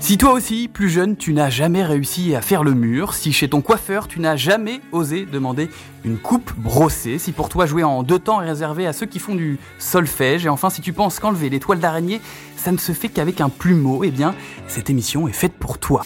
Si toi aussi, plus jeune, tu n'as jamais réussi à faire le mur, si chez ton coiffeur, tu n'as jamais osé demander une coupe brossée, si pour toi jouer en deux temps est réservé à ceux qui font du solfège, et enfin si tu penses qu'enlever les toiles d'araignée, ça ne se fait qu'avec un plumeau, eh bien, cette émission est faite pour toi.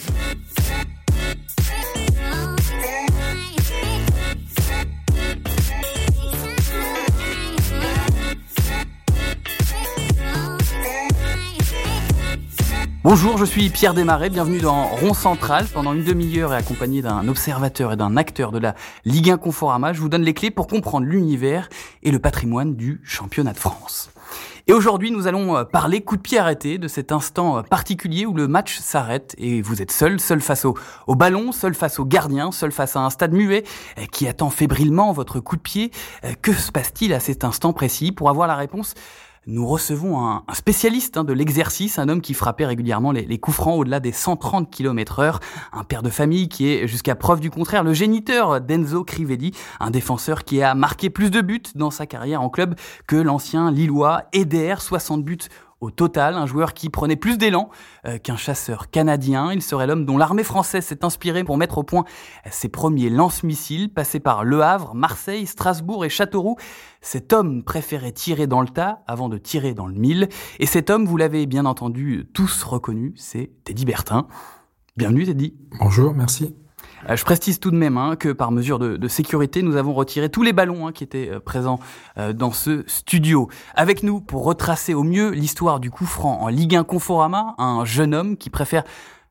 Bonjour, je suis Pierre Desmarais, bienvenue dans Rond Central. Pendant une demi-heure et accompagné d'un observateur et d'un acteur de la Ligue 1 Conforama, je vous donne les clés pour comprendre l'univers et le patrimoine du championnat de France. Et aujourd'hui, nous allons euh, parler coup de pied arrêté de cet instant euh, particulier où le match s'arrête et vous êtes seul, seul face au, au, ballon, seul face au gardien, seul face à un stade muet euh, qui attend fébrilement votre coup de pied. Que se passe-t-il à cet instant précis? Pour avoir la réponse, nous recevons un, spécialiste hein, de l'exercice, un homme qui frappait régulièrement les, coups francs au-delà des 130 km heure, un père de famille qui est, jusqu'à preuve du contraire, le géniteur d'Enzo Crivelli, un défenseur qui a marqué plus de buts dans sa carrière en club que l'ancien Lillois Eder, 60 buts au total, un joueur qui prenait plus d'élan euh, qu'un chasseur canadien. Il serait l'homme dont l'armée française s'est inspirée pour mettre au point ses premiers lance-missiles, passés par Le Havre, Marseille, Strasbourg et Châteauroux. Cet homme préférait tirer dans le tas avant de tirer dans le mille. Et cet homme, vous l'avez bien entendu tous reconnu, c'est Teddy Bertin. Bienvenue Teddy. Bonjour, merci. Euh, je précise tout de même hein, que par mesure de, sécurité, nous avons retiré tous les ballons hein, qui étaient euh, présents euh, dans ce studio. Avec nous, pour retracer au mieux l'histoire du coup franc en Ligue 1 Conforama, un jeune homme qui préfère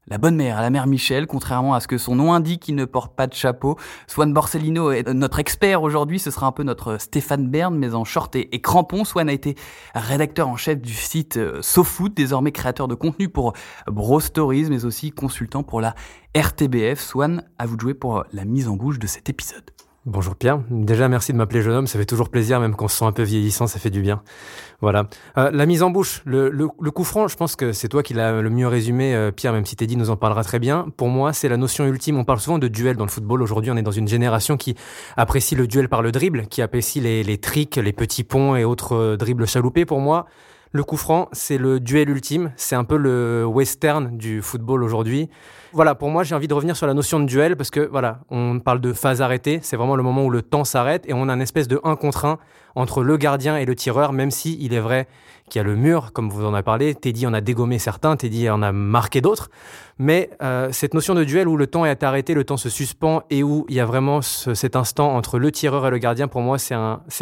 la bonne mère, la mère Michel, contrairement à ce que son nom indique, il ne porte pas de chapeau. Swan Borsellino est notre expert aujourd'hui, ce sera un peu notre Stéphane Bern, mais en short et, crampon. Swan a été rédacteur en chef du site euh, SoFoot, désormais créateur de contenu pour Bro Stories, mais aussi consultant pour la RTBF. Swan, à vous de jouer pour la mise en bouche de cet épisode. Bonjour Pierre. Déjà, merci de m'appeler jeune homme. Ça fait toujours plaisir, même quand on se sent un peu vieillissant, ça fait du bien. Voilà. Euh, la mise en bouche, le, le, le, coup franc, je pense que c'est toi qui l'as le mieux résumé, euh, Pierre, même si Teddy nous en parlera très bien. Pour moi, c'est la notion ultime. On parle souvent de duel dans le football. Aujourd'hui, on est dans une génération qui apprécie le duel par le dribble, qui apprécie les, les tricks, les petits ponts et autres euh, dribbles chaloupés. Pour moi, le coup franc, c'est le duel ultime. C'est un peu le western du football aujourd'hui voilà, pour moi, j'ai envie de revenir sur la notion de duel parce que voilà, on parle de phase arrêtée. C'est vraiment le moment où le temps s'arrête et on a une espèce de un contre un entre le gardien et le tireur, même si il est vrai qu'il y a le mur, comme vous en avez parlé. Teddy en a dégommé certains, Teddy en a marqué d'autres. Mais euh, cette notion de duel où le temps est arrêté, le temps se suspend et où il y a vraiment cet instant entre le tireur et le gardien, pour moi, c'est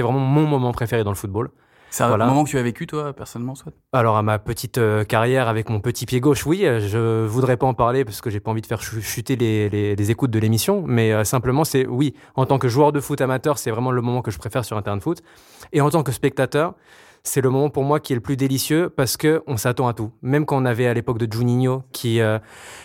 vraiment mon moment préféré dans le football. C'est un moment que tu as vécu, toi, personnellement, soit Alors, à ma petite euh, carrière avec mon petit pied gauche, oui, euh, je voudrais pas en parler parce que j'ai pas envie de faire chuter les, les, écoutes de l'émission, mais euh, simplement, c'est oui, en tant que joueur de foot amateur, c'est vraiment le moment que je préfère sur un terrain de foot. Et en tant que spectateur, c'est le moment pour moi qui est le plus délicieux parce que on s'attend à tout. Même quand on avait à l'époque de Juninho, qui, euh,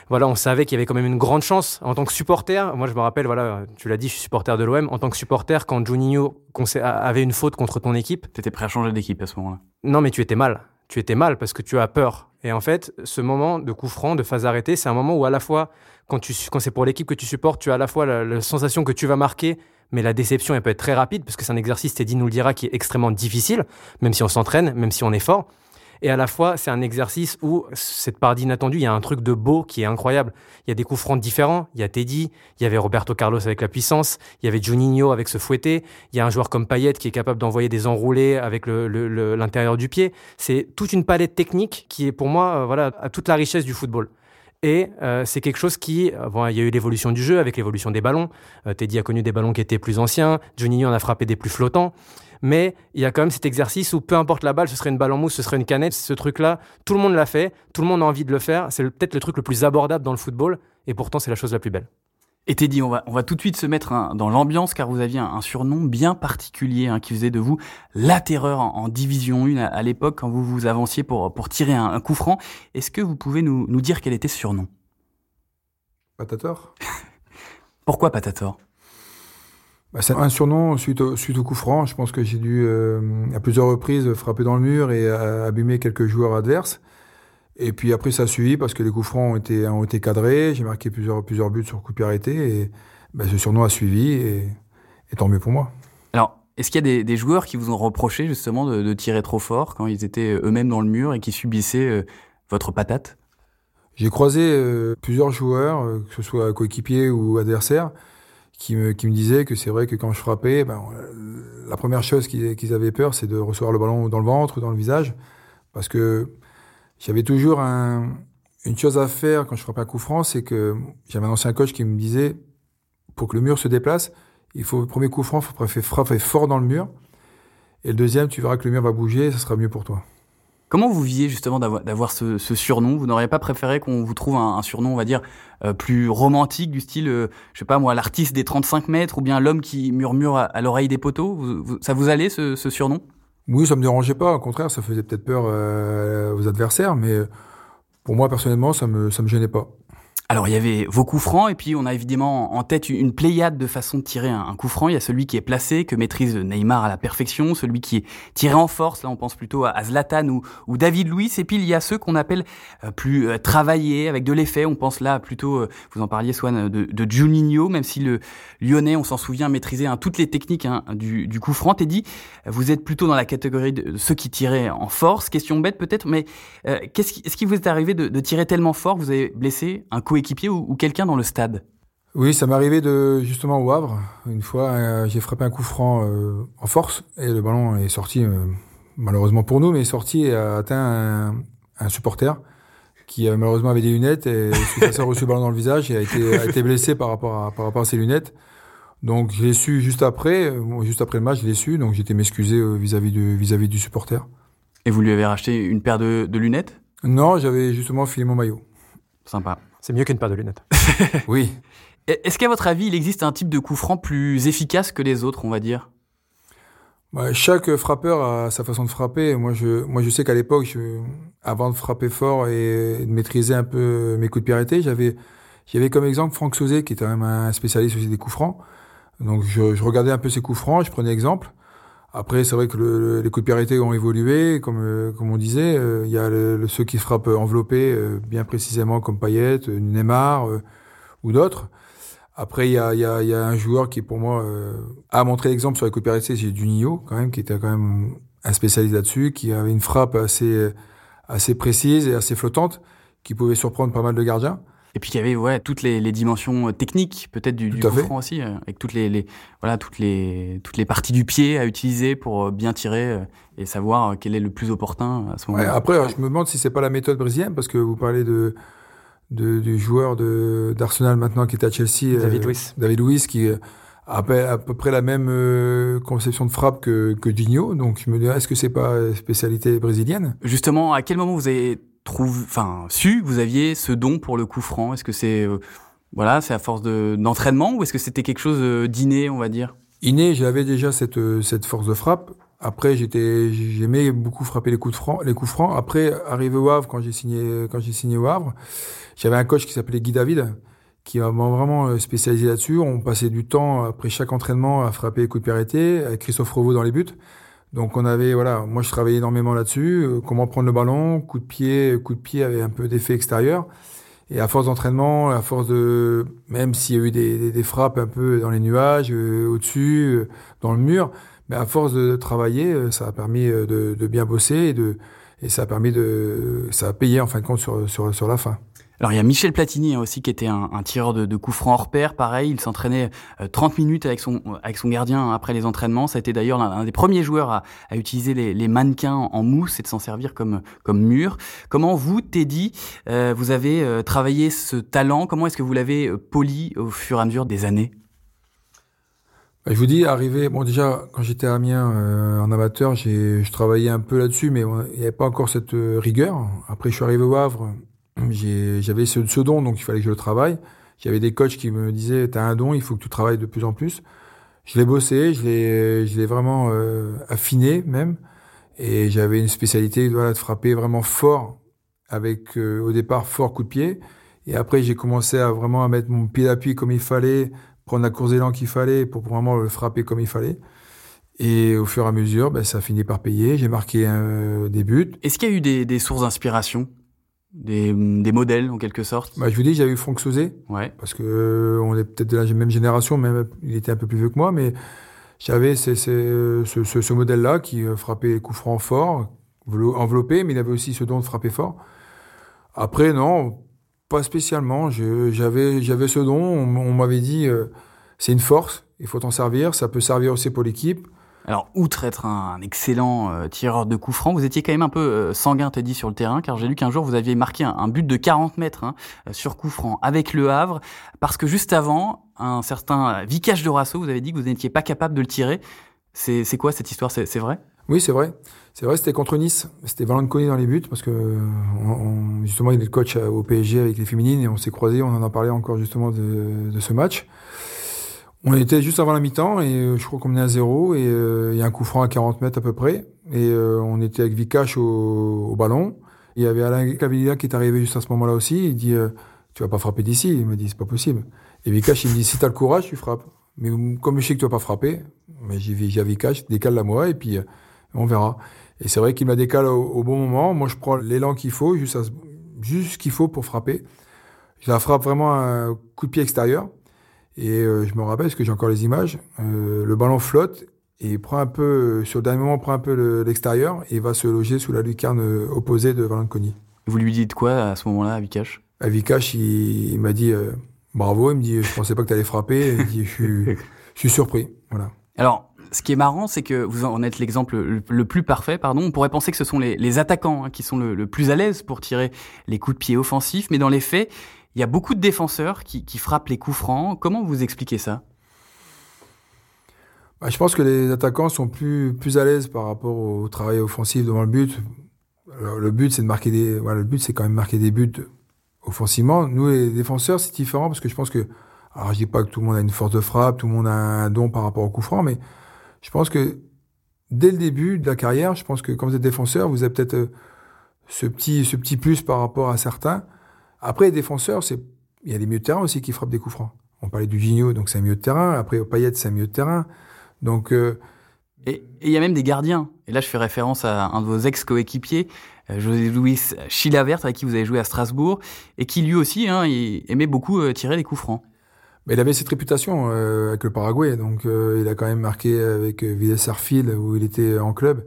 voilà, on savait qu'il y avait quand même une grande chance en tant que supporter. Moi, je me rappelle, voilà, tu l'as dit, je suis supporter de l'OM. En tant que supporter, quand Juninho avait une faute contre ton équipe, t'étais prêt à changer d'équipe à ce moment-là. Non, mais tu étais mal. Tu étais mal parce que tu as peur. Et en fait, ce moment de coup franc, de phase arrêtée, c'est un moment où à la fois, quand, tu, quand c'est pour l'équipe que tu supportes, tu as à la fois la sensation que tu vas marquer mais la déception, elle peut être très rapide, parce que c'est un exercice, Teddy nous le dira, qui est extrêmement difficile, même si on s'entraîne, même si on est fort. Et à la fois, c'est un exercice où cette part d'inattendu, il y a un truc de beau qui est incroyable. Il y a des coups francs différents. Il y a Teddy, il y avait Roberto Carlos avec la puissance, il y avait Juninho avec ce fouetté, il y a un joueur comme Payet qui est capable d'envoyer des enroulés avec l'intérieur du pied. C'est toute une palette technique qui est pour moi, euh, voilà, à toute la richesse du football. Et euh, c'est quelque chose qui, euh, bon, il y a eu l'évolution du jeu avec l'évolution des ballons. Euh, Teddy a connu des ballons qui étaient plus anciens. Johnny en a frappé des plus flottants. Mais il y a quand même cet exercice où peu importe la balle, ce serait une balle en mousse, ce serait une canette. Ce truc-là, tout le monde l'a fait, tout le monde a envie de le faire. C'est peut-être le truc le plus abordable dans le football. Et pourtant, c'est la chose la plus belle. Et Teddy, on va, on va tout de suite se mettre dans l'ambiance car vous aviez un, surnom bien particulier hein, qui faisait de vous la terreur en, Division 1 à, l'époque quand vous vous avanciez pour, pour tirer un, coup franc. Est-ce que vous pouvez nous, nous dire quel était ce surnom? Patator? Pourquoi Patator? Bah, C'est un surnom suite au, suite au coup franc. Je pense que j'ai dû euh, à plusieurs reprises frapper dans le mur et euh, abîmer quelques joueurs adverses. Et puis après, ça a suivi parce que les coups francs ont été, ont été cadrés. J'ai marqué plusieurs, plusieurs buts sur coup de pied arrêté. Et bah, ce surnom a suivi et, tant mieux pour moi. Alors, est-ce qu'il y a des, joueurs qui vous ont reproché justement de, tirer trop fort quand ils étaient eux-mêmes dans le mur et qui subissaient euh, votre patate? J'ai croisé euh, plusieurs joueurs, euh, que ce soit coéquipiers ou adversaires, qui me, qui me disaient que c'est vrai que quand je frappais, ben, la première chose qu'ils avaient peur, c'est de recevoir le ballon dans le ventre ou dans le visage, parce que j'avais toujours un, une chose à faire quand je frappais un coup franc, c'est que j'avais un ancien coach qui me disait, pour que le mur se déplace, il faut, le premier coup franc, il faut frapper fort dans le mur. Et le deuxième, tu verras que le mur va bouger, ça sera mieux pour toi. Comment vous viviez justement d'avoir ce, surnom? Vous n'auriez pas préféré qu'on vous trouve un, surnom, on va dire, euh, plus romantique, du style, euh, je sais pas moi, l'artiste des 35 mètres, ou bien l'homme qui murmure à, l'oreille des poteaux? Ça vous allait ce, surnom? Oui, ça me dérangeait pas. Au contraire, ça faisait peut-être peur euh, aux adversaires, mais pour moi personnellement, ça me ça me gênait pas. Alors il y avait vos coups francs et puis on a évidemment en tête une pléiade de façons de tirer un, coup franc. Il y a celui qui est placé, que maîtrise Neymar à la perfection, celui qui est tiré en force, là on pense plutôt à, Zlatan ou, David Luiz, et puis il y a ceux qu'on appelle euh, plus euh, travaillés, avec de l'effet, on pense là plutôt, euh, vous en parliez Swan, de, de Juninho, même si le lyonnais, on s'en souvient, maîtrisait hein, toutes les techniques hein, du, du coup franc. Teddy, vous êtes plutôt dans la catégorie de ceux qui tiraient en force, question bête peut-être, mais qu'est-ce qui, vous est arrivé de, de tirer tellement fort? Que vous avez blessé un coup équipier ou, quelqu'un dans le stade Oui, ça m'est arrivé de justement au Havre. Une fois, euh, j'ai frappé un coup franc euh, en force et le ballon est sorti, euh, malheureusement pour nous, mais est sorti et a atteint un, supporter qui malheureusement avait des lunettes et a reçu le ballon dans le visage et a été, a été blessé par rapport à, par rapport à ses lunettes. Donc je l'ai su juste après, juste après le match, je l'ai su, donc j'étais m'excuser vis-à-vis du vis-à-vis du supporter. Et vous lui avez racheté une paire de, de lunettes? Non, j'avais justement filé mon maillot. Sympa. C'est mieux qu'une paire de lunettes. oui. Est-ce qu'à votre avis, il existe un type de coup franc plus efficace que les autres, on va dire? Bah, Chaque frappeur a sa façon de frapper. Moi, je, moi, je sais qu'à l'époque, avant de frapper fort et de maîtriser un peu mes coups de pied arrêtés, j'avais, j'avais comme exemple Franck Sauzet, qui était quand même un spécialiste aussi des coups francs. Donc, je, je regardais un peu ses coups francs, je prenais exemple. Après, c'est vrai que le, les coups de pied ont évolué, comme euh, comme on disait. Euh, il y a le, ceux qui frappent enveloppés, euh, bien précisément, comme Payet, Neymar ou d'autres. Après, il y a, y, a, y a un joueur qui, pour moi, a montré l'exemple sur les coups de pied c'est Juninho, quand même, qui était quand même un spécialiste là-dessus, qui avait une frappe assez assez précise et assez flottante, qui pouvait surprendre pas mal de gardiens. Et puis il y avait ouais toutes les, les dimensions euh, techniques peut-être du, du coup franc aussi, euh, avec toutes les, les, voilà toutes les toutes les parties du pied à utiliser pour euh, bien tirer et savoir quel est le plus opportun à ce moment-là. Ouais, après, je me demande si c'est pas la méthode brésilienne parce que vous parlez de, de du joueur d'Arsenal maintenant qui est à Chelsea, David Luiz. David Luiz qui a à peu près la même conception de frappe que, que Digno. Donc je me dis, est-ce que c'est pas spécialité brésilienne? Justement, à quel moment vous avez trouve, enfin, su vous aviez ce don pour le coup franc Est-ce que c'est, euh, voilà, c'est à force d'entraînement ou est-ce que c'était quelque chose euh, d'inné, on va dire? Inné, j'avais déjà cette, euh, cette force de frappe. Après, j'étais, j'aimais beaucoup frapper les coups de les coups francs. Après, arrivé au Havre, quand j'ai signé, quand j'ai signé au Havre, j'avais un coach qui s'appelait Guy David, qui m'a vraiment spécialisé là-dessus. On passait du temps après chaque entraînement à frapper les coups de pied arrêtés, avec Christophe Revaux dans les buts. Donc on avait voilà, moi je travaillais énormément là-dessus, euh, comment prendre le ballon, coup de pied, coup de pied avait un peu d'effet extérieur. Et à force d'entraînement, à force de même s'il y a eu des, des, frappes un peu dans les nuages, euh, au-dessus, euh, dans le mur, mais à force de travailler, ça a permis de, de bien bosser et de et ça a permis de ça a payé en fin de compte sur sur, sur la fin. Alors il y a Michel Platini hein, aussi qui était un, un tireur de, de coups francs hors pair, pareil, il s'entraînait 30 euh, minutes avec son avec son gardien après les entraînements. Ça a été d'ailleurs l'un des premiers joueurs à, à utiliser les, les, mannequins en mousse et de s'en servir comme comme mur. Comment vous, Teddy, euh, vous avez euh, travaillé ce talent? Comment est-ce que vous l'avez poli au fur et à mesure des années? Bah, je vous dis, arrivé, bon déjà, quand j'étais à Amiens en amateur, j'ai, je travaillais un peu là-dessus, mais il n'y avait pas encore cette rigueur. Après, je suis arrivé au Havre, j'avais ce, ce, don, donc il fallait que je le travaille. J'avais des coachs qui me disaient, t'as un don, il faut que tu travailles de plus en plus. Je l'ai bossé, je l'ai, vraiment euh, affiné même, et j'avais une spécialité voilà, de frapper vraiment fort, avec euh, au départ fort coup de pied, et après j'ai commencé à vraiment à mettre mon pied d'appui comme il fallait, prendre la course d'élan qu'il fallait pour vraiment le frapper comme il fallait. Et au fur et à mesure, ben, ça a fini par payer. J'ai marqué euh, des buts. Est-ce qu'il y a eu des, des sources d'inspiration? Des, des modèles en quelque sorte bah, Je vous dis, j'avais eu Franck Sauzet, ouais. parce que euh, on est peut-être de la même génération, même il était un peu plus vieux que moi, mais j'avais ce, ce, ce modèle-là qui euh, frappait les coups francs forts, enveloppé, mais il avait aussi ce don de frapper fort. Après, non, Pas spécialement. J'avais j'avais ce don. On, m'avait dit euh, c'est une force. Il faut t'en servir. Ça peut servir aussi pour l'équipe. Alors, outre être un, excellent euh, tireur de coups francs, vous étiez quand même un peu euh, sanguin, dit, sur le terrain, car j'ai lu qu'un jour vous aviez marqué un, but de 40 mètres hein, sur coup franc avec le Havre, parce que juste avant, un certain Vicage de Rasso, vous avez dit que vous n'étiez pas capable de le tirer. C'est quoi cette histoire? C'est vrai? Oui, c'est vrai. C'est vrai, c'était contre Nice. C'était Valentin dans les buts, parce que justement, il est coach au PSG avec les féminines, et on s'est croisés, on en a parlé encore justement de, de ce match. On était juste avant la mi-temps et euh, je crois qu'on menait à zéro et euh, il y a un coup franc à 40 mètres à peu près et euh, on était avec Vikash au, ballon. Il y avait Alain Cavilla qui est arrivé juste à ce moment-là aussi. Il dit tu vas pas frapper d'ici. Il me dit c'est pas possible. Et Vikash il me dit si t'as le courage tu frappes. Mais comme je sais que tu vas pas frapper, mais j'ai dit à Vikash décale la moi et puis on verra. Et c'est vrai qu'il m'a décalé au, bon moment. Moi je prends l'élan qu'il faut juste, juste ce qu'il faut pour frapper. Je la frappe vraiment un coup de pied extérieur. Et euh, je me rappelle, parce que j'ai encore les images, euh, le ballon flotte et prend un peu, sur le dernier moment, prend un peu l'extérieur et va se loger sous la lucarne opposée de Valanconi. Vous lui dites quoi à ce moment-là, à Vikash? À Vikash, il, m'a dit euh, bravo, il me dit je pensais pas que tu allais frapper, il dit je suis, je suis surpris. Voilà. Alors, ce qui est marrant, c'est que vous en êtes l'exemple le, plus parfait. Pardon, on pourrait penser que ce sont les, les attaquants hein, qui sont le, le, plus à l'aise pour tirer les coups de pied offensifs, mais dans les faits, il y a beaucoup de défenseurs qui, frappent les coups francs. Comment vous expliquez ça? Bah, Je pense que les attaquants sont plus, plus à l'aise par rapport au travail offensif devant le but. le but, c'est de marquer des. Voilà, le but, c'est quand même marquer des buts offensivement. Nous, les défenseurs, c'est différent parce que je pense que. Alors, je dis pas que tout le monde a une force de frappe, tout le monde a un don par rapport au coup franc, mais je pense que dès le début de la carrière, je pense que quand vous êtes défenseur, vous avez peut-être euh, ce petit, ce petit plus par rapport à certains après, les défenseurs, c'est, il y a des milieux de terrain aussi qui frappent des coups francs. On parlait du Gigno, donc c'est un milieu de terrain. Après, au Payet, c'est un milieu de terrain. Donc, euh, et il y a même des gardiens. Et là, je fais référence à un de vos ex-coéquipiers, euh, José Louis Chilavert, avec qui vous avez joué à Strasbourg, et qui lui aussi hein, il aimait beaucoup euh, tirer les coups francs. Mais il avait cette réputation avec le Paraguay, donc il a quand même marqué avec Villes Sarfield où il était en club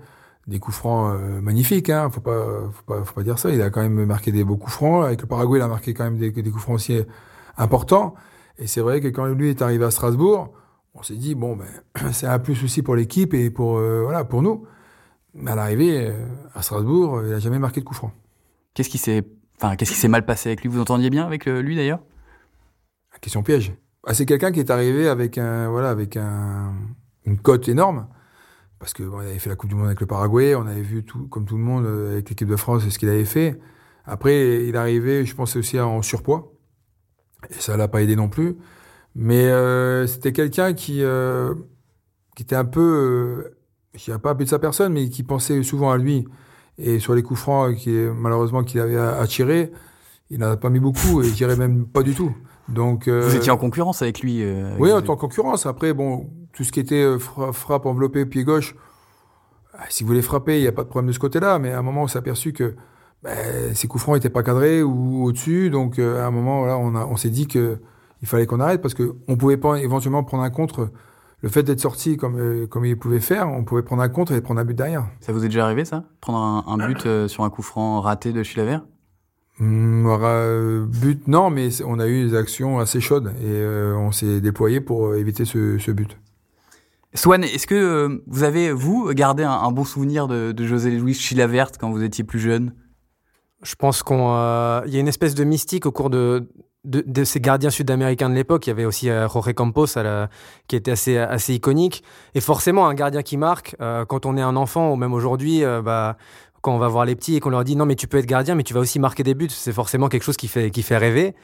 des coups francs euh, magnifiques, hein, faut pas, faut pas, faut pas dire ça. Il a quand même marqué des beaux coups francs. Avec le Paraguay, il a marqué quand même des, des coups francs aussi importants. Et c'est vrai que quand lui est arrivé à Strasbourg, on s'est dit bon, ben, c'est un plus aussi pour l'équipe et pour euh, voilà pour nous. Mais à l'arrivée euh, à Strasbourg, il a jamais marqué de coups francs. Qu'est-ce qui s'est, enfin, qu'est-ce qui s'est mal passé avec lui? Vous entendiez bien avec lui d'ailleurs? Question piège. Ah, c'est quelqu'un qui est arrivé avec un, voilà, avec un, une cote énorme parce que avait fait la Coupe du Monde avec le Paraguay, on avait vu tout, comme tout le monde euh, avec l'équipe de France ce qu'il avait fait. Après, il arrivait, je pense aussi en surpoids, et ça l'a pas aidé non plus. Mais euh, c'était quelqu'un qui euh, qui était un peu, euh, je dirais pas peu de sa personne, mais qui pensait souvent à lui et sur les coups francs qui malheureusement qu'il avait tirer, il n'en a pas mis beaucoup et il tirait même pas du tout. Donc vous étiez en concurrence avec lui. oui, en concurrence. Après, bon, tout ce qui était euh, frappe enveloppée pied gauche, ah, si vous voulez frapper, il n'y a pas de problème de ce côté-là. Mais à un moment, on s'est aperçu que ben, ces coups francs n'étaient pas cadrés ou au-dessus. Donc euh, à un moment, là, on, on s'est dit que il fallait qu'on arrête parce qu'on pouvait pas éventuellement prendre un contre. Le fait d'être sorti comme, euh, comme il pouvait faire, on pouvait prendre un contre et prendre un but derrière. Ça vous est déjà arrivé, ça? Prendre un, but sur un coup franc raté de Chilavert But, non, mais on a eu des actions assez chaudes et on s'est déployé pour éviter ce, ce but. Swan, est-ce que euh, vous avez, vous, gardé un, bon souvenir de, José Luis Chilavert quand vous étiez plus jeune? Je pense qu'il euh, y a une espèce de mystique au cours de, de, ces gardiens sud-américains de l'époque. Il y avait aussi euh, Jorge Campos qui était assez, assez iconique. Et forcément, un gardien qui marque, quand on est un enfant ou même aujourd'hui, bah, quand on va voir les petits et qu'on leur dit non mais tu peux être gardien mais tu vas aussi marquer des buts, c'est forcément quelque chose qui fait, qui fait rêver.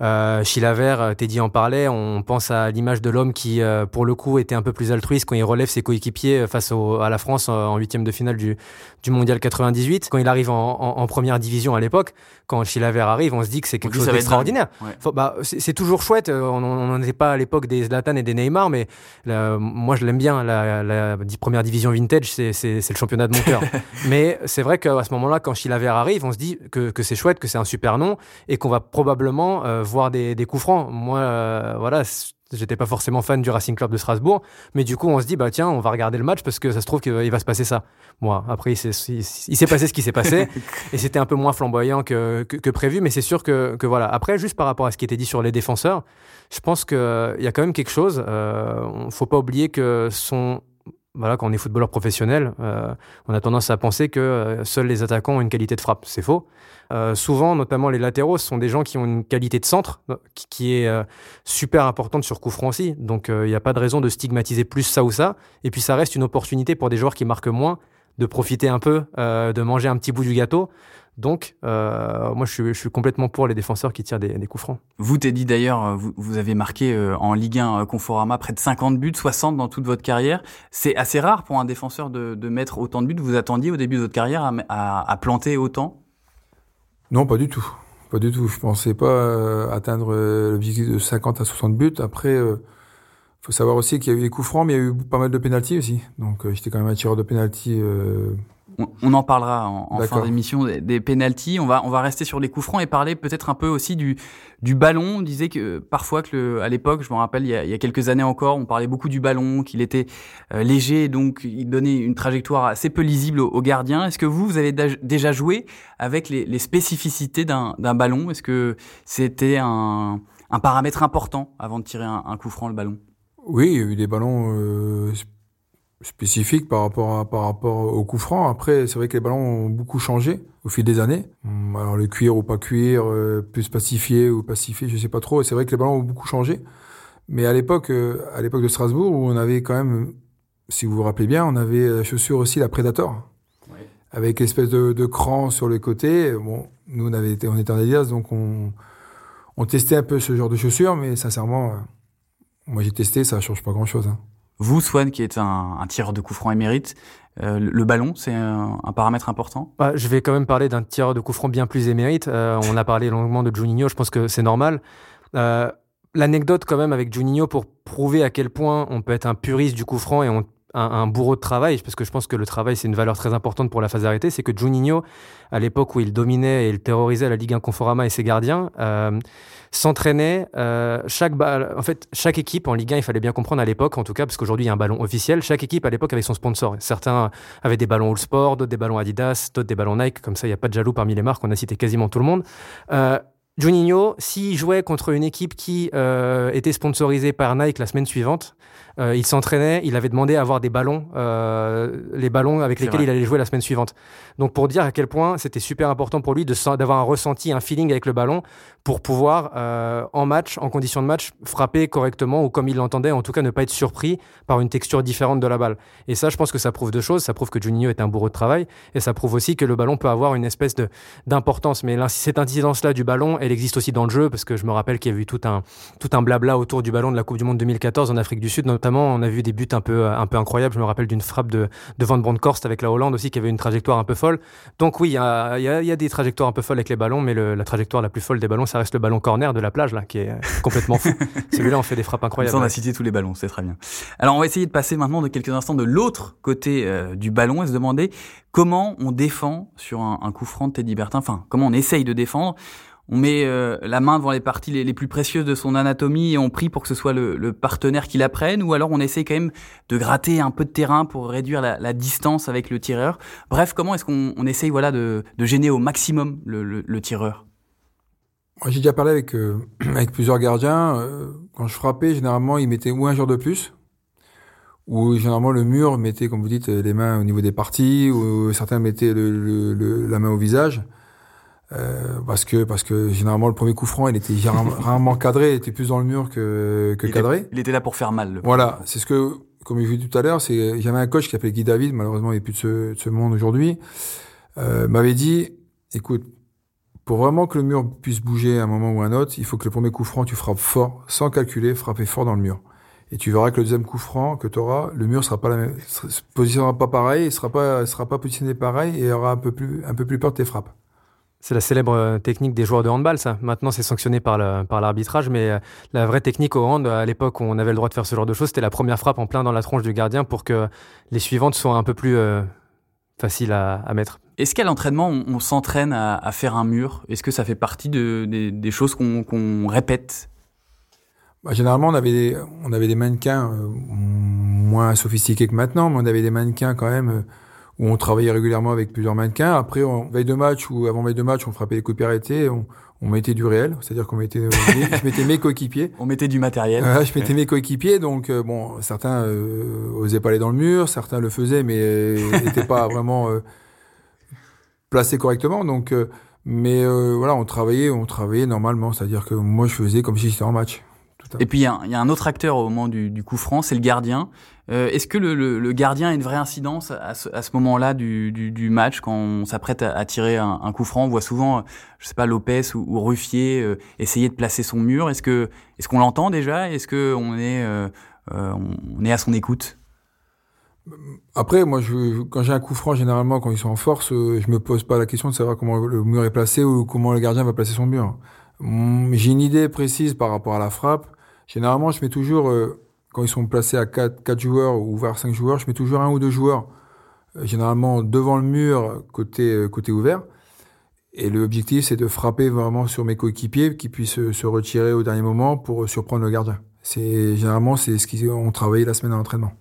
Euh, Chilavert, euh, Teddy en parlait, on pense à l'image de l'homme qui, euh, pour le coup, était un peu plus altruiste quand il relève ses coéquipiers face à la France en huitième de finale du, du Mondial 98. Quand il arrive en, première division à l'époque, quand Chilavert arrive, on se dit que c'est quelque chose d'extraordinaire. Bah, c'est toujours chouette, on n'en était pas à l'époque des Zlatan et des Neymar, mais moi je l'aime bien, la, la, première division vintage, c'est le championnat de mon cœur. mais c'est vrai qu'à ce moment-là, quand Chilavert arrive, on se dit que, que c'est chouette, que c'est un super nom, et qu'on va probablement voir des, des coups francs. Moi, euh, voilà, j'étais pas forcément fan du Racing Club de Strasbourg, mais du coup, on se dit, bah tiens, on va regarder le match parce que ça se trouve qu'il va se passer ça. Moi, après, il s'est passé ce qui s'est passé, et c'était un peu moins flamboyant que, que, prévu, mais c'est sûr que, que, voilà. Après, juste par rapport à ce qui était dit sur les défenseurs, je pense qu'il y a quand même quelque chose. Euh, faut pas oublier que son voilà, quand on est footballeur professionnel, euh, on a tendance à penser que euh, seuls les attaquants ont une qualité de frappe. C'est faux. Euh, souvent, notamment les latéraux, ce sont des gens qui ont une qualité de centre qui, est super importante sur coup franc. Donc, il n'y a pas de raison de stigmatiser plus ça ou ça. Et puis, ça reste une opportunité pour des joueurs qui marquent moins de profiter un peu, de manger un petit bout du gâteau. Donc, euh, moi, je suis, complètement pour les défenseurs qui tirent des, coups francs. Vous, Teddy, d'ailleurs, euh, vous, avez marqué euh, en Ligue 1 Conforama près de 50 buts, 60 dans toute votre carrière. C'est assez rare pour un défenseur de, mettre autant de buts. Vous attendiez au début de votre carrière à, planter autant? Non, pas du tout. Pas du tout. Je pensais pas atteindre l'objectif de 50 à 60 buts. Après, il faut savoir aussi qu'il y a eu des coups francs, mais il y a eu pas mal de pénalties aussi. Donc, j'étais quand même un tireur de pénalty on, en parlera en, fin d'émission des, des pénalties. On va, on va rester sur les coups francs et parler peut-être un peu aussi du, du ballon. On disait que parfois que le, à l'époque, je me rappelle, il y, a, quelques années encore, on parlait beaucoup du ballon, qu'il était euh, léger, donc il donnait une trajectoire assez peu lisible aux, gardiens. Est-ce que vous, vous avez déjà joué avec les, spécificités d'un ballon? Est-ce que c'était un, paramètre important avant de tirer un, coup franc le ballon? Oui, il y a eu des ballons euh, spécifique par rapport à, par rapport au coup franc. Après, c'est vrai que les ballons ont beaucoup changé au fil des années. Hum, alors le cuir ou pas cuir, euh, plus pacifié ou pacifié, je sais pas trop. C'est vrai que les ballons ont beaucoup changé. Mais à l'époque, euh, à l'époque de Strasbourg, où on avait quand même, si vous vous rappelez bien, on avait la chaussure aussi la Predator, avec l'espèce de, de cran sur le côté. Bon, nous on avait été, on était en Adidas, donc on, on testait un peu ce genre de chaussures, mais sincèrement, euh, moi j'ai testé, ça change pas grand chose. Hein. Vous, Swan, qui êtes un, tireur de coup franc émérite, euh, le ballon, c'est un, paramètre important? Bah, Je vais quand même parler d'un tireur de coup franc bien plus émérite. Euh, on a parlé longuement de Juninho, je pense que c'est normal. Euh, l'anecdote quand même avec Juninho pour prouver à quel point on peut être un puriste du coup franc et on un, bourreau de travail, parce que je pense que le travail, c'est une valeur très importante pour la phase arrêtée, c'est que Juninho, à l'époque où il dominait et il terrorisait la Ligue 1 Conforama et ses gardiens, euh, s'entraînait euh, chaque en fait chaque équipe en Ligue 1 il fallait bien comprendre à l'époque en tout cas parce qu'aujourd'hui il y a un ballon officiel chaque équipe à l'époque avait son sponsor. Certains avaient des ballons All Sport d'autres des ballons Adidas d'autres des ballons Nike comme ça il n'y a pas de jaloux parmi les marques on a cité quasiment tout le monde. Euh, Juninho, s'il jouait contre une équipe qui était sponsorisée par Nike la semaine suivante, euh, il s'entraînait, il avait demandé à avoir des ballons, euh, les ballons avec lesquels il allait jouer la semaine suivante. Donc pour dire à quel point c'était super important pour lui d'avoir un ressenti, un feeling avec le ballon pour pouvoir euh, en match, en condition de match, frapper correctement ou comme il l'entendait, en tout cas ne pas être surpris par une texture différente de la balle. Et ça, je pense que ça prouve deux choses. Ça prouve que Juninho est un bourreau de travail et ça prouve aussi que le ballon peut avoir une espèce de d'importance. Mais cette incidence-là du ballon, elle existe aussi dans le jeu parce que je me rappelle qu'il y a eu tout un tout un blabla autour du ballon de la Coupe du Monde 2014 en Afrique du Sud, notamment, on a vu des buts un peu, un peu incroyables. Je me rappelle d'une frappe de, de Van Bronckhorst avec la Hollande aussi, qui avait une trajectoire un peu folle. Donc oui, il y a, y, a, y a, des trajectoires un peu folles avec les ballons, mais le, la trajectoire la plus folle des ballons, ça reste le ballon corner de la plage, là, qui est complètement fou. Celui-là, on fait des frappes incroyables. on a cité tous les ballons, c'est très bien. Alors, on va essayer de passer maintenant de quelques instants de l'autre côté euh, du ballon et se demander comment on défend sur un, un coup franc de Teddy Bertin. Enfin, comment on essaye de défendre on met euh, la main devant les parties les, plus précieuses de son anatomie et on prie pour que ce soit le, partenaire qui la prenne, ou alors on essaie quand même de gratter un peu de terrain pour réduire la, distance avec le tireur. Bref, comment est-ce qu'on essaye voilà de, gêner au maximum le, tireur? J'ai déjà parlé avec euh, plusieurs gardiens. Euh, quand je frappais, généralement, ils mettaient ou un jour de plus, ou généralement le mur mettait, comme vous dites, les mains au niveau des parties, ou certains mettaient la main au visage. Euh, parce que parce que généralement le premier coup franc il était rarement cadré, il était plus dans le mur que, que cadré. il était là pour faire mal. voilà, c'est ce que comme je vu tout à l'heure, c'est j'avais un coach qui s'appelait Guy David, malheureusement il n'est plus de ce, de ce monde aujourd'hui, euh, m'avait dit, écoute, pour vraiment que le mur puisse bouger à un moment ou à un autre, il faut que le premier coup franc tu frappes fort, sans calculer, frapper fort dans le mur. Et tu verras que le deuxième coup franc que tu auras, le mur sera pas la même, se positionnera pas pareil, il sera pas, sera pas positionné pareil et aura un peu plus, un peu plus peur de tes frappes. C'est la célèbre euh, technique des joueurs de handball, ça. Maintenant, c'est sanctionné par l'arbitrage, mais euh, la vraie technique au hand, à l'époque où on avait le droit de faire ce genre de choses, c'était la première frappe en plein dans la tronche du gardien pour que les suivantes soient un peu plus euh, faciles à, à mettre. Est-ce qu'à l'entraînement, on, s'entraîne à, faire un mur? Est-ce que ça fait partie de, des, choses qu'on répète? Bah, Généralement, on avait des, on avait des mannequins euh, moins sophistiqués que maintenant, mais on avait des mannequins quand même euh, où on travaillait régulièrement avec plusieurs mannequins. Après, en veille de match ou avant veille de match, on frappait les coups de on, on mettait du réel, c'est-à-dire qu'on mettait, je mettais mes coéquipiers. On mettait du matériel. je mettais mes coéquipiers, donc euh, bon, certains euh, osaient pas aller dans le mur, certains le faisaient, mais euh, n'étaient pas vraiment euh, placés correctement. Donc, mais voilà, on travaillait, on travaillait normalement, c'est-à-dire que moi je faisais comme si j'étais en match. Et puis il y, y, a un autre acteur au moment du, du coup franc, c'est le gardien. Euh, Est-ce que le, le, le, gardien a une vraie incidence à ce, à ce moment-là du, du, du, match quand on s'apprête à, à, tirer un, un, coup franc? On voit souvent, je sais pas, Lopez ou, ou Ruffier euh, essayer de placer son mur. Est-ce que est-ce qu'on l'entend déjà? Est-ce que on est euh, euh, on est à son écoute? Après, moi, je, quand j'ai un coup franc, généralement, quand ils sont en force, je me pose pas la question de savoir comment le mur est placé ou comment le gardien va placer son mur. J'ai une idée précise par rapport à la frappe. Généralement, je mets toujours, euh, quand ils sont placés à 4, 4 joueurs ou vers 5 joueurs, je mets toujours un ou deux joueurs, euh, généralement devant le mur, côté, euh, côté ouvert. Et l'objectif, c'est de frapper vraiment sur mes coéquipiers qui puissent se retirer au dernier moment pour surprendre le gardien. C'est généralement c'est ce qu'ils ont travaillé la semaine d'entraînement.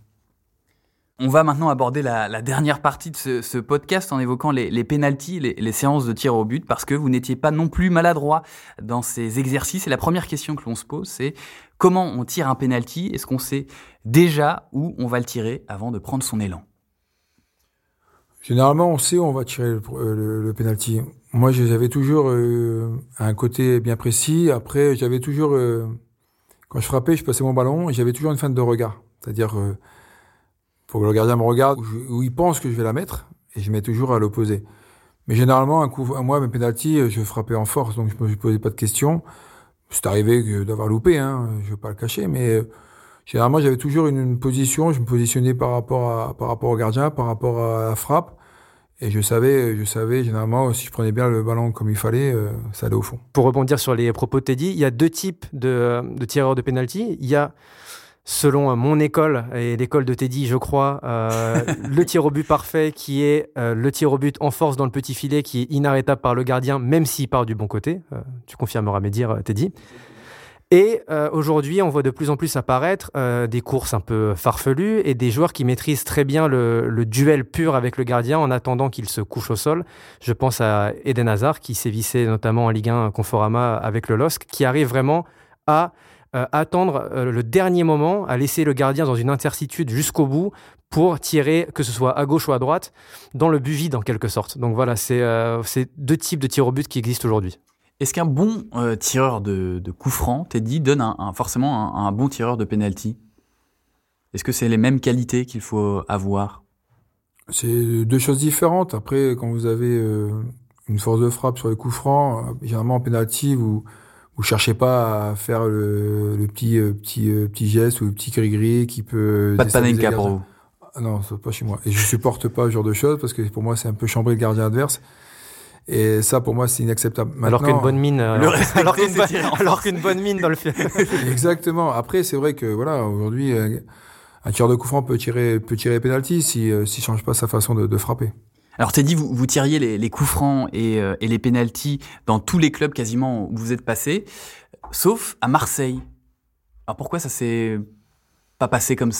On va maintenant aborder la, dernière partie de ce, podcast en évoquant les, pénalties, les, séances de tir au but, parce que vous n'étiez pas non plus maladroit dans ces exercices. Et la première question que l'on se pose, c'est comment on tire un penalty Est-ce qu'on sait déjà où on va le tirer avant de prendre son élan? Généralement, on sait où on va tirer le, le, le penalty. Moi, j'avais toujours euh, un côté bien précis. Après, j'avais toujours, euh, quand je frappais, je passais mon ballon et j'avais toujours une fin de regard. C'est-à-dire, euh, faut que le gardien me regarde où, il pense que je vais la mettre et je mets toujours à l'opposé. Mais généralement, un coup, à moi, mes penalties, je frappais en force, donc je me posais pas de questions. C'est arrivé d'avoir loupé, hein, je vais pas le cacher, mais euh, généralement, j'avais toujours une, position, je me positionnais par rapport à, par rapport au gardien, par rapport à la frappe. Et je savais, je savais généralement si je prenais bien le ballon comme il fallait, euh, ça allait au fond. Pour rebondir sur les propos de Teddy, il y a deux types de, de tireurs de penalty. Il y a selon euh, mon école et l'école de Teddy, je crois, euh, le tir au but parfait qui est euh, le tir au but en force dans le petit filet qui est inarrêtable par le gardien, même s'il part du bon côté. Euh, tu confirmeras mes dires, Teddy. Et aujourd'hui, on voit de plus en plus apparaître des courses un peu farfelues et des joueurs qui maîtrisent très bien le, le duel pur avec le gardien en attendant qu'il se couche au sol. Je pense à Eden Hazard qui sévissait notamment en Ligue 1 Conforama avec le LOSC, qui arrive vraiment à euh, attendre euh, le dernier moment, à laisser le gardien dans une intercitude jusqu'au bout pour tirer, que ce soit à gauche ou à droite, dans le but vide en quelque sorte. Donc voilà, c'est euh, deux types de tirs au but qui existent aujourd'hui. Est-ce qu'un bon euh, tireur de, de coup franc, dit, donne un, un, forcément un, un, bon tireur de penalty? Est-ce que c'est les mêmes qualités qu'il faut avoir? C'est deux choses différentes. Après, quand vous avez euh, une force de frappe sur les coups francs, généralement en penalty, vous vous cherchez pas à faire le, le petit euh, petit euh, petit geste ou le petit gris-gris qui peut pas de panenka pour vous ah non pas chez moi. Et je supporte pas ce genre de choses parce que pour moi c'est un peu chambrer le gardien adverse. Et ça pour moi c'est inacceptable. Maintenant, alors qu'une bonne mine euh, alors, alors qu'une bonne mine dans le film exactement. Après c'est vrai que voilà aujourd'hui un tireur de coup franc peut tirer peut tirer penalty si s'il change pas sa façon de, de frapper alors Teddy, vous, vous tiriez les, les coups francs et, euh, et les pénalties dans tous les clubs quasiment où vous êtes passé, sauf à Marseille. Alors pourquoi ça s'est pas passé comme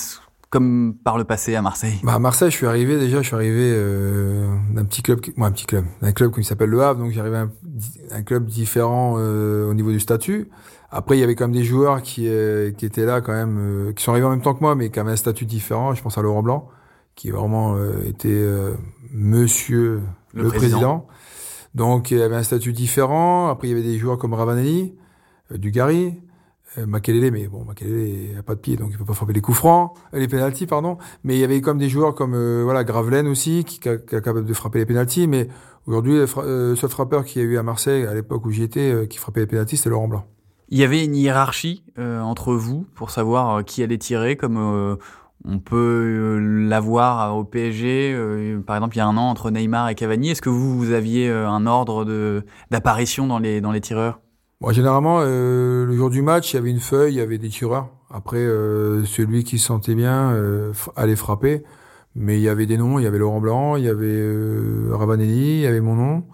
comme par le passé à Marseille? Bah À Marseille, je suis arrivé déjà, je suis arrivé euh, d'un petit club, moi un petit club, d'un club qui s'appelle Le Havre, donc j'arrivais à un, un, club différent euh, au niveau du statut. Après, il y avait quand même des joueurs qui, euh, qui étaient là quand même, euh, qui sont arrivés en même temps que moi, mais qui avaient un statut différent. Je pense à Laurent Blanc, qui vraiment euh, était Monsieur le, président. Donc il y avait un statut différent. Après il y avait des joueurs comme Ravanelli, euh, Dugarry, euh, Makelele, mais bon Makelele a pas de pied donc il peut pas frapper les coups francs, euh, les pénalties pardon. Mais il y avait comme des joueurs comme euh, voilà Gravelaine aussi qui, qui, est capable de frapper les pénalties. Mais aujourd'hui le euh, seul frappeur qu'il y a eu à Marseille à l'époque où j'y étais qui frappait les pénalties c'était Laurent Blanc. Il y avait une hiérarchie entre vous pour savoir qui allait tirer comme on peut euh, l'avoir au PSG, euh, par exemple, il y a un an entre Neymar et Cavani. Est-ce que vous, vous aviez euh, un ordre de d'apparition dans les dans les tireurs? Bon, généralement, euh, le jour du match, il y avait une feuille, il y avait des tireurs. Après, euh, celui qui se sentait bien allait frapper. Mais il y avait des noms, il y avait Laurent Blanc, il y avait euh, Ravanelli, il y avait mon nom.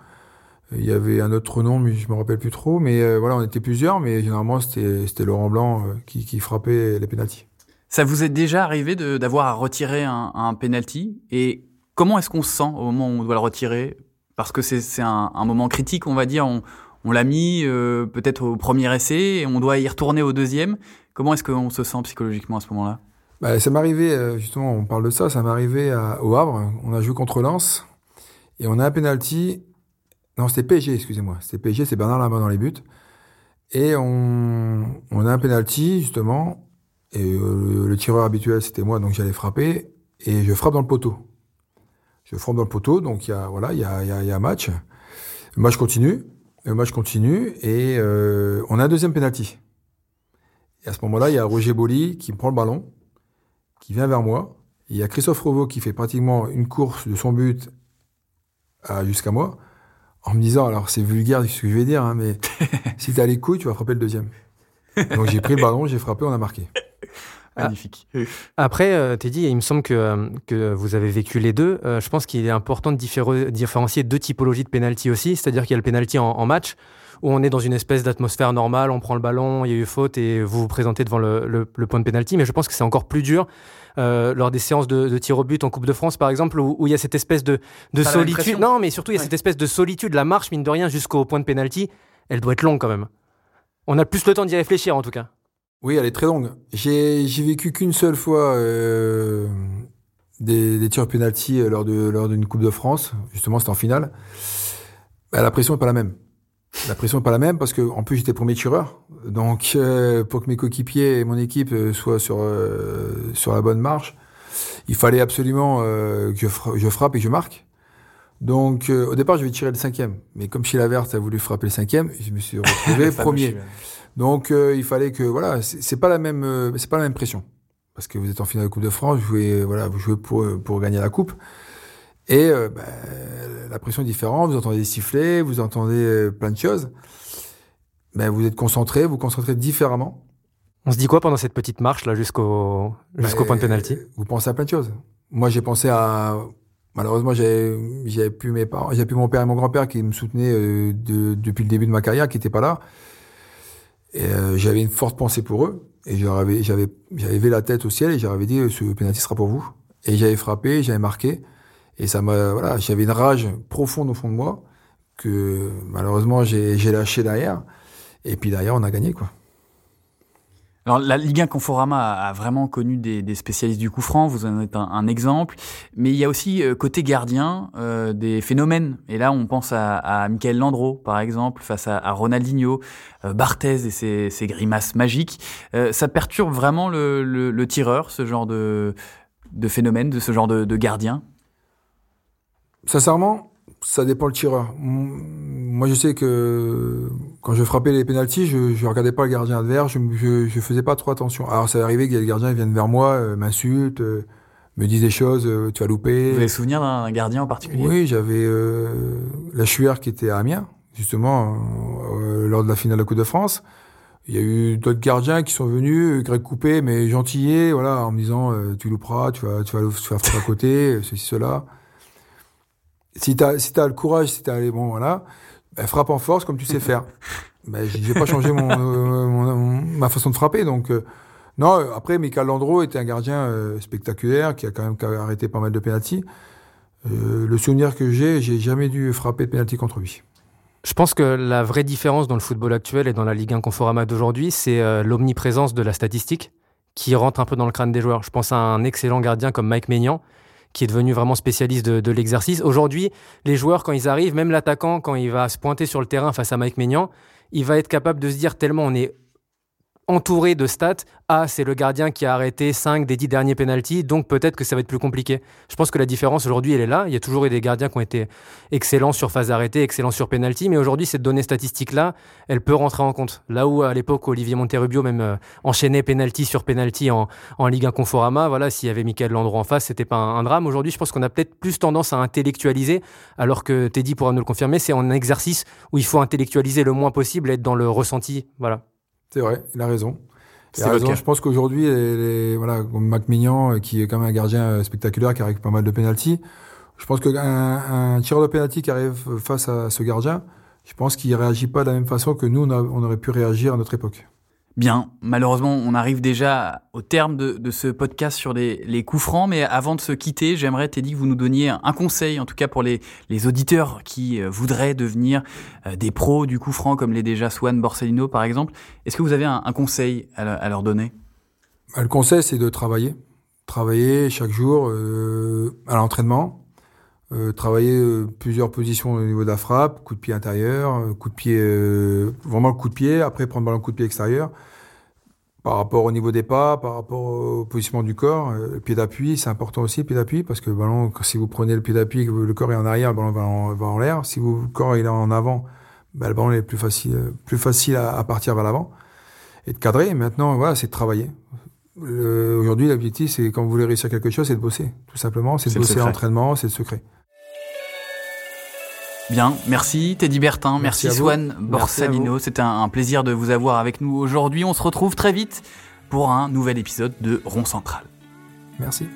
Il y avait un autre nom, mais je me rappelle plus trop. Mais euh, voilà, on était plusieurs, mais généralement c'était Laurent Blanc euh, qui, qui, frappait les pénalties. Ça vous est déjà arrivé d'avoir à retirer un, un penalty Et comment est-ce qu'on se sent au moment où on doit le retirer? Parce que c'est un, un, moment critique, on va dire. On, on l'a mis euh, peut-être au premier essai et on doit y retourner au deuxième. Comment est-ce qu'on se sent psychologiquement à ce moment-là? Bah, Ça m'est arrivé, justement, on parle de ça, ça m'est arrivé au Havre. On a joué contre Lens et on a un penalty non, c'était PSG, excusez-moi. C'était PSG, c'est Bernard Lama dans les buts. Et on, on a un penalty, justement. Et euh, le tireur habituel, c'était moi, donc j'allais frapper. Et je frappe dans le poteau. Je frappe dans le poteau, donc il y a, voilà, il y a, y, a, y a un match. Le match continue. Le match continue. Et euh, on a un deuxième penalty. Et à ce moment-là, il y a Roger Boli qui prend le ballon, qui vient vers moi. Il y a Christophe Rovo qui fait pratiquement une course de son but jusqu'à moi en me disant, alors c'est vulgaire ce que je vais dire, hein, mais si t'as les couilles, tu vas frapper le deuxième. Donc j'ai pris le ballon, j'ai frappé, on a marqué. Magnifique. Après, euh, Teddy, il me semble que, euh, que vous avez vécu les deux. Euh, je pense qu'il est important de différencier deux typologies de penalty aussi. C'est-à-dire qu'il y a le penalty en, match, où on est dans une espèce d'atmosphère normale, on prend le ballon, il y a eu faute et vous vous présentez devant le, le point de penalty. Mais je pense que c'est encore plus dur euh, lors des séances de, de, tir au but en Coupe de France, par exemple, où, il y a cette espèce de, de solitude. Non, mais surtout, il y a cette espèce de solitude. La marche, mine de rien, jusqu'au point de pénalty, elle doit être longue quand même. On a plus le temps d'y réfléchir, en tout cas. Oui, elle est très longue. J'ai vécu qu'une seule fois euh, des, des, tirs penalty euh, lors d'une Coupe de France. Justement, c'était en finale. Bah, la pression n'est pas la même. La pression n'est pas la même parce que en plus j'étais premier tireur. Donc euh, pour que mes coéquipiers et mon équipe soient sur euh, sur la bonne marche, il fallait absolument que je, je, frappe et que je marque. Donc au départ je vais tirer le cinquième, mais comme chez la Verte a voulu frapper le cinquième, je me suis retrouvé premier. Donc il fallait que voilà, c'est pas la même c'est pas la même pression parce que vous êtes en finale de Coupe de France, vous jouez voilà, vous jouez pour pour gagner la coupe. Et euh, bah, la pression est différente, vous entendez des sifflets, vous entendez euh, plein de choses. Ben, vous êtes concentré, vous concentrez différemment. On se dit quoi pendant cette petite marche là jusqu'au jusqu'au point de pénalty Vous pensez à plein de choses. Moi, j'ai pensé à malheureusement j'avais j'avais plus mes parents, j'avais plus mon père et mon grand-père qui me soutenaient euh, de, depuis le début de ma carrière, qui n'étaient pas là. Et j'avais une forte pensée pour eux et j'avais j'avais j'avais levé la tête au ciel et j'avais dit ce pénalty sera pour vous. Et j'avais frappé, j'avais marqué. Et ça m'a, voilà, j'avais une rage profonde au fond de moi que malheureusement j'ai lâché derrière. Et puis derrière, on a gagné, quoi. Alors, la Ligue 1 Conforama a vraiment connu des, spécialistes du coup franc, vous en êtes un, exemple, mais il y a aussi euh, côté gardien euh, des phénomènes. Et là, on pense à, Michael Landreau, par exemple, face à, Ronaldinho, euh, Barthez et ses, grimaces magiques. Ça perturbe vraiment le, tireur, ce genre de, de phénomène, de ce genre de, de gardien? Sincèrement, ça dépend le tireur. Moi, je sais que quand je frappais les pénalties, je, ne regardais pas le gardien adverse, je, je, je, faisais pas trop attention. Alors, ça arrivait que les gardiens viennent vers moi, euh, m'insultent, euh, me disent des choses, euh, tu as loupé. Vous avez souvenir d'un gardien en particulier? Oui, j'avais la Chuer qui était à Amiens, justement, lors de la finale de la Coupe de France. Il y a eu d'autres gardiens qui sont venus, Greg Coupé, mais gentillés, voilà, en me disant, tu louperas, tu vas, tu vas, tu vas frapper à côté, ceci, cela si si as le courage, si t'as les bon voilà, ben, frappe en force comme tu sais faire. ben, j'ai pas changé mon, mon, ma façon de frapper donc euh, non. Après, Michael Landreau était un gardien euh, spectaculaire qui a quand même arrêté pas mal de pénalty. Euh, le souvenir que j'ai, j'ai jamais dû frapper de pénalty contre lui. Je pense que la vraie différence dans le football actuel et dans la Ligue 1 Conforama d'aujourd'hui, c'est l'omniprésence de la statistique qui rentre un peu dans le crâne des joueurs. Je pense à un excellent gardien comme Mike Maignan, qui est devenu vraiment spécialiste de, l'exercice. Aujourd'hui, les joueurs, quand ils arrivent, même l'attaquant, quand il va se pointer sur le terrain face à Mike Maignan, il va être capable de se dire tellement on est entouré de stats. Ah, c'est le gardien qui a arrêté 5 des 10 derniers penalties, donc peut-être que ça va être plus compliqué. Je pense que la différence aujourd'hui, elle est là. Il y a toujours eu des gardiens qui ont été excellents sur phase arrêtée, excellents sur penalty, mais aujourd'hui, cette donnée statistique-là, elle peut rentrer en compte. Là où, à l'époque, Olivier Monterrubio même euh, enchaînait penalty sur penalty en, en Ligue 1 Conforama, voilà, s'il y avait Michael Landreau en face, c'était pas un, drame. Aujourd'hui, je pense qu'on a peut-être plus tendance à intellectualiser, alors que Teddy pourra nous le confirmer, c'est un exercice où il faut intellectualiser le moins possible, être dans le ressenti, voilà. C'est vrai, il a raison. Je pense qu'aujourd'hui, voilà, Mac Mignon, qui est quand même un gardien spectaculaire, qui arrive pas mal de pénalty, je pense qu'un un tireur de pénalty qui arrive face à ce gardien, je pense qu'il réagit pas de la même façon que nous, on aurait pu réagir à notre époque. Bien, malheureusement, on arrive déjà au terme de, ce podcast sur les, coups francs, mais avant de se quitter, j'aimerais, Teddy, que vous nous donniez un conseil, en tout cas pour les, auditeurs qui euh, voudraient devenir euh, des pros du coup franc, comme les déjà Swan, Borsellino, par exemple. Est-ce que vous avez un, conseil à, leur donner? Bah, Le conseil, c'est de travailler. Travailler chaque jour euh, à l'entraînement, travailler plusieurs positions au niveau de la frappe, coup de pied intérieur, coup de pied, vraiment le coup de pied, après prendre le ballon coup de pied extérieur par rapport au niveau des pas, par rapport au positionnement du corps, euh, le pied d'appui, c'est important aussi le pied d'appui parce que le ballon, si vous prenez le pied d'appui, que le corps est en arrière, le ballon va en, l'air. Si vous, le corps est en avant, bah, le ballon est plus facile, plus facile à, partir vers l'avant et de cadrer. Maintenant, voilà, c'est de travailler. Aujourd'hui, l'objectif, c'est quand vous voulez réussir quelque chose, c'est de bosser, tout simplement. C'est de bosser l'entraînement, c'est le secret. Bien, merci Teddy Bertin, merci, Swan Borsalino. C'était un, plaisir de vous avoir avec nous aujourd'hui. On se retrouve très vite pour un nouvel épisode de Rond Central. Merci.